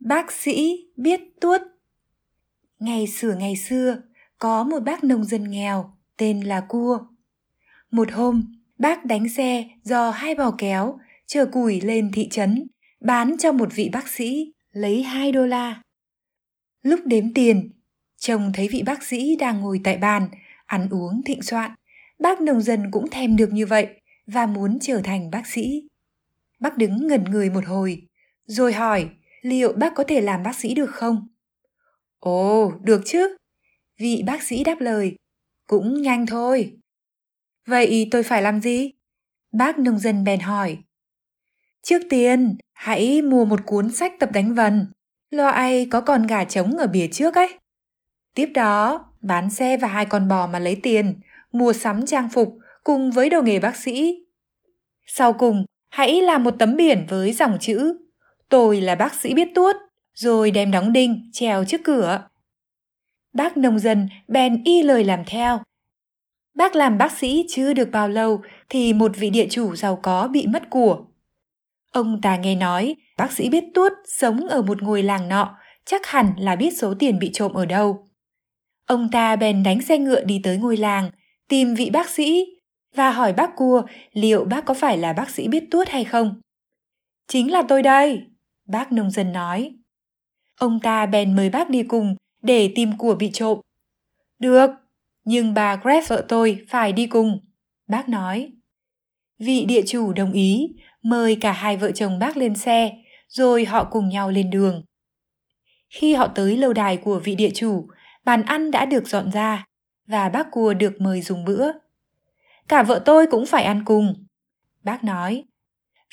Bác sĩ biết tuốt Ngày xưa ngày xưa, có một bác nông dân nghèo tên là Cua. Một hôm, bác đánh xe do hai bò kéo chở củi lên thị trấn, bán cho một vị bác sĩ, lấy 2 đô la. Lúc đếm tiền, chồng thấy vị bác sĩ đang ngồi tại bàn, ăn uống thịnh soạn. Bác nông dân cũng thèm được như vậy và muốn trở thành bác sĩ. Bác đứng ngẩn người một hồi, rồi hỏi liệu bác có thể làm bác sĩ được không? Ồ, được chứ. Vị bác sĩ đáp lời, cũng nhanh thôi. Vậy tôi phải làm gì? Bác nông dân bèn hỏi. Trước tiên, hãy mua một cuốn sách tập đánh vần. Lo ai có con gà trống ở bìa trước ấy. Tiếp đó, bán xe và hai con bò mà lấy tiền, mua sắm trang phục cùng với đồ nghề bác sĩ. Sau cùng, hãy làm một tấm biển với dòng chữ Tôi là bác sĩ biết tuốt, rồi đem đóng đinh treo trước cửa. Bác nông dân bèn y lời làm theo. Bác làm bác sĩ chưa được bao lâu thì một vị địa chủ giàu có bị mất của. Ông ta nghe nói bác sĩ biết tuốt sống ở một ngôi làng nọ, chắc hẳn là biết số tiền bị trộm ở đâu. Ông ta bèn đánh xe ngựa đi tới ngôi làng, tìm vị bác sĩ và hỏi bác cua liệu bác có phải là bác sĩ biết tuốt hay không. Chính là tôi đây, bác nông dân nói. Ông ta bèn mời bác đi cùng để tìm của bị trộm. Được, nhưng bà Greg vợ tôi phải đi cùng, bác nói. Vị địa chủ đồng ý, mời cả hai vợ chồng bác lên xe, rồi họ cùng nhau lên đường. Khi họ tới lâu đài của vị địa chủ, bàn ăn đã được dọn ra và bác cua được mời dùng bữa. Cả vợ tôi cũng phải ăn cùng, bác nói.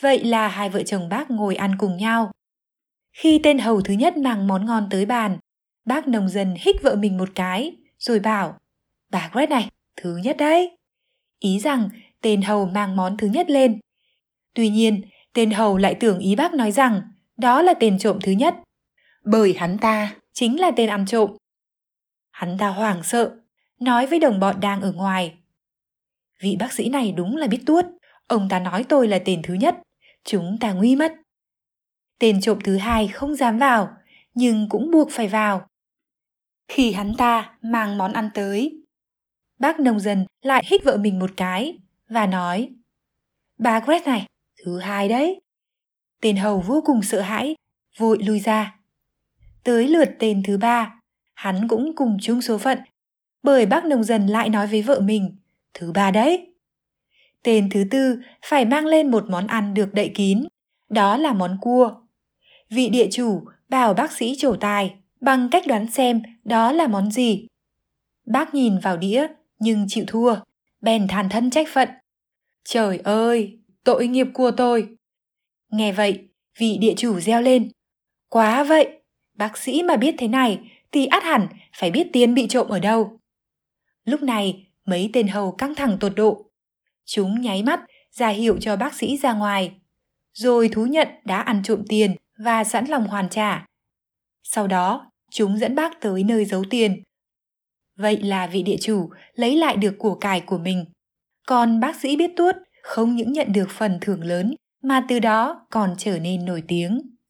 Vậy là hai vợ chồng bác ngồi ăn cùng nhau. Khi tên hầu thứ nhất mang món ngon tới bàn, bác nông dân hít vợ mình một cái, rồi bảo, bà Gret này, thứ nhất đấy. Ý rằng tên hầu mang món thứ nhất lên. Tuy nhiên, tên hầu lại tưởng ý bác nói rằng đó là tên trộm thứ nhất, bởi hắn ta chính là tên ăn trộm. Hắn ta hoảng sợ, nói với đồng bọn đang ở ngoài. Vị bác sĩ này đúng là biết tuốt, ông ta nói tôi là tên thứ nhất, chúng ta nguy mất. Tên trộm thứ hai không dám vào, nhưng cũng buộc phải vào. Khi hắn ta mang món ăn tới, bác nông dân lại hít vợ mình một cái và nói Bà Gret này, thứ hai đấy. Tên hầu vô cùng sợ hãi, vội lui ra. Tới lượt tên thứ ba, hắn cũng cùng chung số phận, bởi bác nông dân lại nói với vợ mình, thứ ba đấy. Tên thứ tư phải mang lên một món ăn được đậy kín, đó là món cua. Vị địa chủ bảo bác sĩ trổ tài bằng cách đoán xem đó là món gì. Bác nhìn vào đĩa nhưng chịu thua, bèn than thân trách phận. Trời ơi, tội nghiệp của tôi. Nghe vậy, vị địa chủ reo lên. Quá vậy, bác sĩ mà biết thế này thì át hẳn phải biết tiền bị trộm ở đâu. Lúc này, mấy tên hầu căng thẳng tột độ. Chúng nháy mắt ra hiệu cho bác sĩ ra ngoài, rồi thú nhận đã ăn trộm tiền và sẵn lòng hoàn trả. Sau đó, chúng dẫn bác tới nơi giấu tiền. Vậy là vị địa chủ lấy lại được của cải của mình. Còn bác sĩ biết tuốt không những nhận được phần thưởng lớn mà từ đó còn trở nên nổi tiếng.